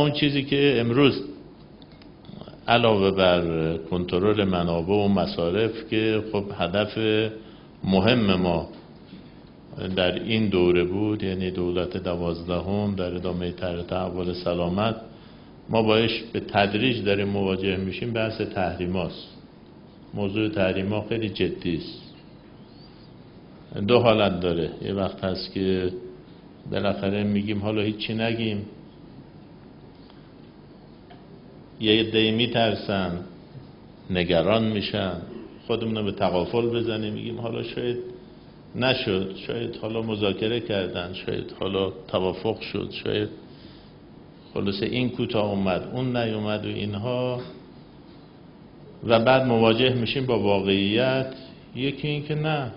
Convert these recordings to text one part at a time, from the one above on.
اون چیزی که امروز علاوه بر کنترل منابع و مصارف که خب هدف مهم ما در این دوره بود یعنی دولت دوازدهم در ادامه طرح تحول سلامت ما باش به تدریج داریم مواجه میشیم بحث تحریم هاست. موضوع تحریم ها خیلی جدی است. دو حالت داره. یه وقت هست که بالاخره میگیم حالا هیچی نگیم. یه عده میترسن نگران میشن. خودمون به تقافل بزنیم میگیم حالا شاید نشد شاید حالا مذاکره کردن شاید حالا توافق شد شاید خلاصه این کوتاه اومد اون نیومد و اینها. و بعد مواجه میشیم با واقعیت یکی این که نه.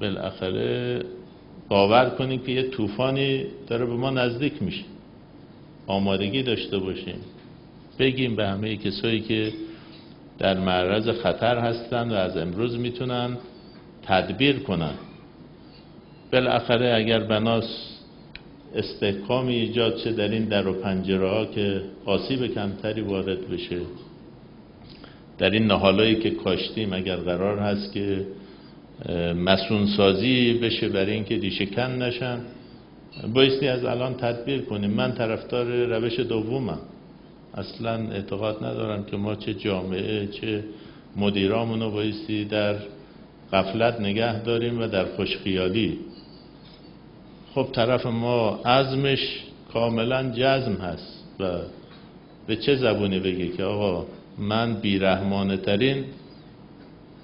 بالاخره باور کنیم که یه طوفانی داره به ما نزدیک میشه. آمادگی داشته باشیم. بگیم به همه کسایی که در معرض خطر هستند و از امروز می‌تونن تدبیر کنن. بالاخره اگر بناس استحکامی ایجاد شه در این در و پنجره ها که آسیب کمتری وارد بشه. در این نهالایی که کاشتیم اگر قرار هست که مسون سازی بشه برای اینکه دیشه کن نشن. بایستی از الان تدبیر کنیم. من طرفدار روش دومم. اصلا اعتقاد ندارم که ما چه جامعه چه مدیرامون رو بایستی در غفلت نگه داریم و در خوشخیالی. خب طرف ما عزمش کاملا جزم هست و به چه زبونی بگه که آقا من بیرحمانه ترین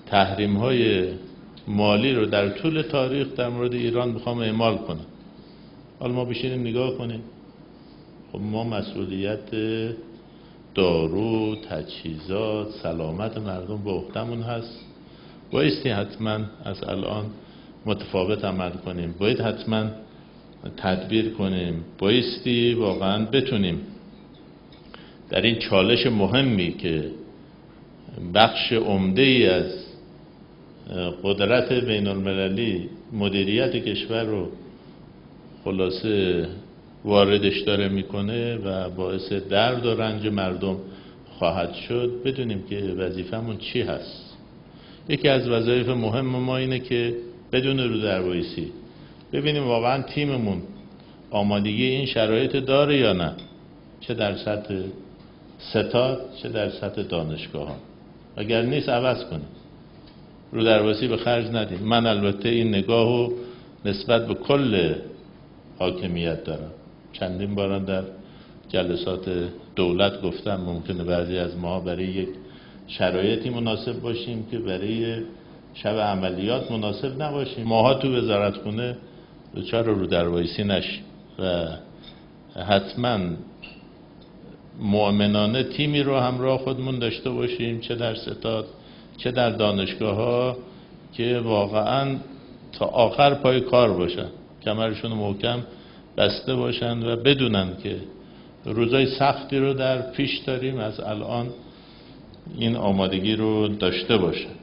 تحریم های مالی رو در طول تاریخ در مورد ایران می‌خوام اعمال کنم. حالا ما بشینیم نگاه کنیم. خب ما مسئولیت دارو تجهیزات سلامت مردم به عهدهمون هست. بایستی حتما از الان متفاوت عمل کنیم. باید حتما تدبیر کنیم. بایستی واقعا بتونیم. در این چالش مهمی که بخش عمده ای از قدرت بین المللی مدیریت کشور رو خلاصه واردش داره می‌کنه و باعث درد و رنج مردم خواهد شد. بدونیم که وظیفهمون چی هست. یکی از وظایف مهم ما اینه که بدون رو در ببینیم واقعا تیممون آمادگی این شرایط داره یا نه. چه در سطح ستاد چه در سطح دانشگاه ها اگر نیست عوض کنیم. رو درواسی به خرج ندیم. من البته این نگاه رو نسبت به کل حاکمیت دارم چندین باران در جلسات دولت گفتم ممکنه بعضی از ما برای یک شرایطی مناسب باشیم که برای شب عملیات مناسب نباشیم. ماها تو وزارت خونه دوچار رو دروایسی نشیم و حتما مؤمنانه تیمی رو همراه خودمون داشته باشیم چه در ستاد چه در دانشگاه ها که واقعا تا آخر پای کار باشن. کمرشون محکم بسته باشن و بدونن که روزای سختی رو در پیش داریم از الان این آمادگی رو داشته باشن.